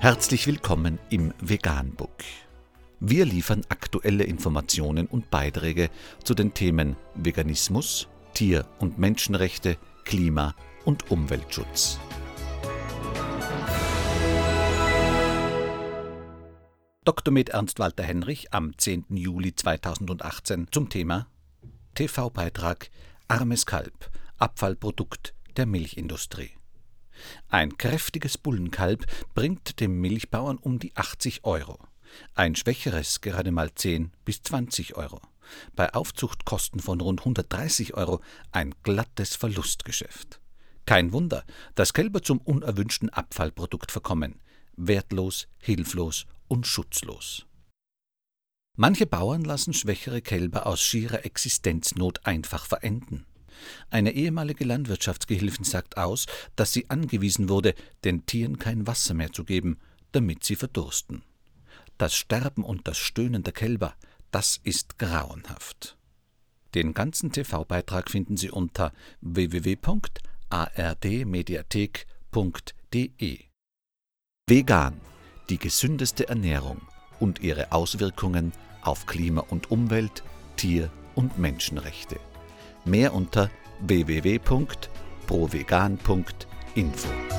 Herzlich willkommen im Veganbook. Wir liefern aktuelle Informationen und Beiträge zu den Themen Veganismus, Tier- und Menschenrechte, Klima- und Umweltschutz. Dr. med Ernst Walter Henrich am 10. Juli 2018 zum Thema TV-Beitrag Armes Kalb, Abfallprodukt der Milchindustrie. Ein kräftiges Bullenkalb bringt dem Milchbauern um die 80 Euro, ein schwächeres gerade mal 10 bis 20 Euro. Bei Aufzuchtkosten von rund 130 Euro ein glattes Verlustgeschäft. Kein Wunder, dass Kälber zum unerwünschten Abfallprodukt verkommen, wertlos, hilflos und schutzlos. Manche Bauern lassen schwächere Kälber aus schierer Existenznot einfach verenden. Eine ehemalige Landwirtschaftsgehilfin sagt aus, dass sie angewiesen wurde, den Tieren kein Wasser mehr zu geben, damit sie verdursten. Das Sterben und das Stöhnen der Kälber, das ist grauenhaft. Den ganzen TV-Beitrag finden Sie unter www.ardmediathek.de. Vegan, die gesündeste Ernährung und ihre Auswirkungen auf Klima und Umwelt, Tier- und Menschenrechte. Mehr unter www.provegan.info.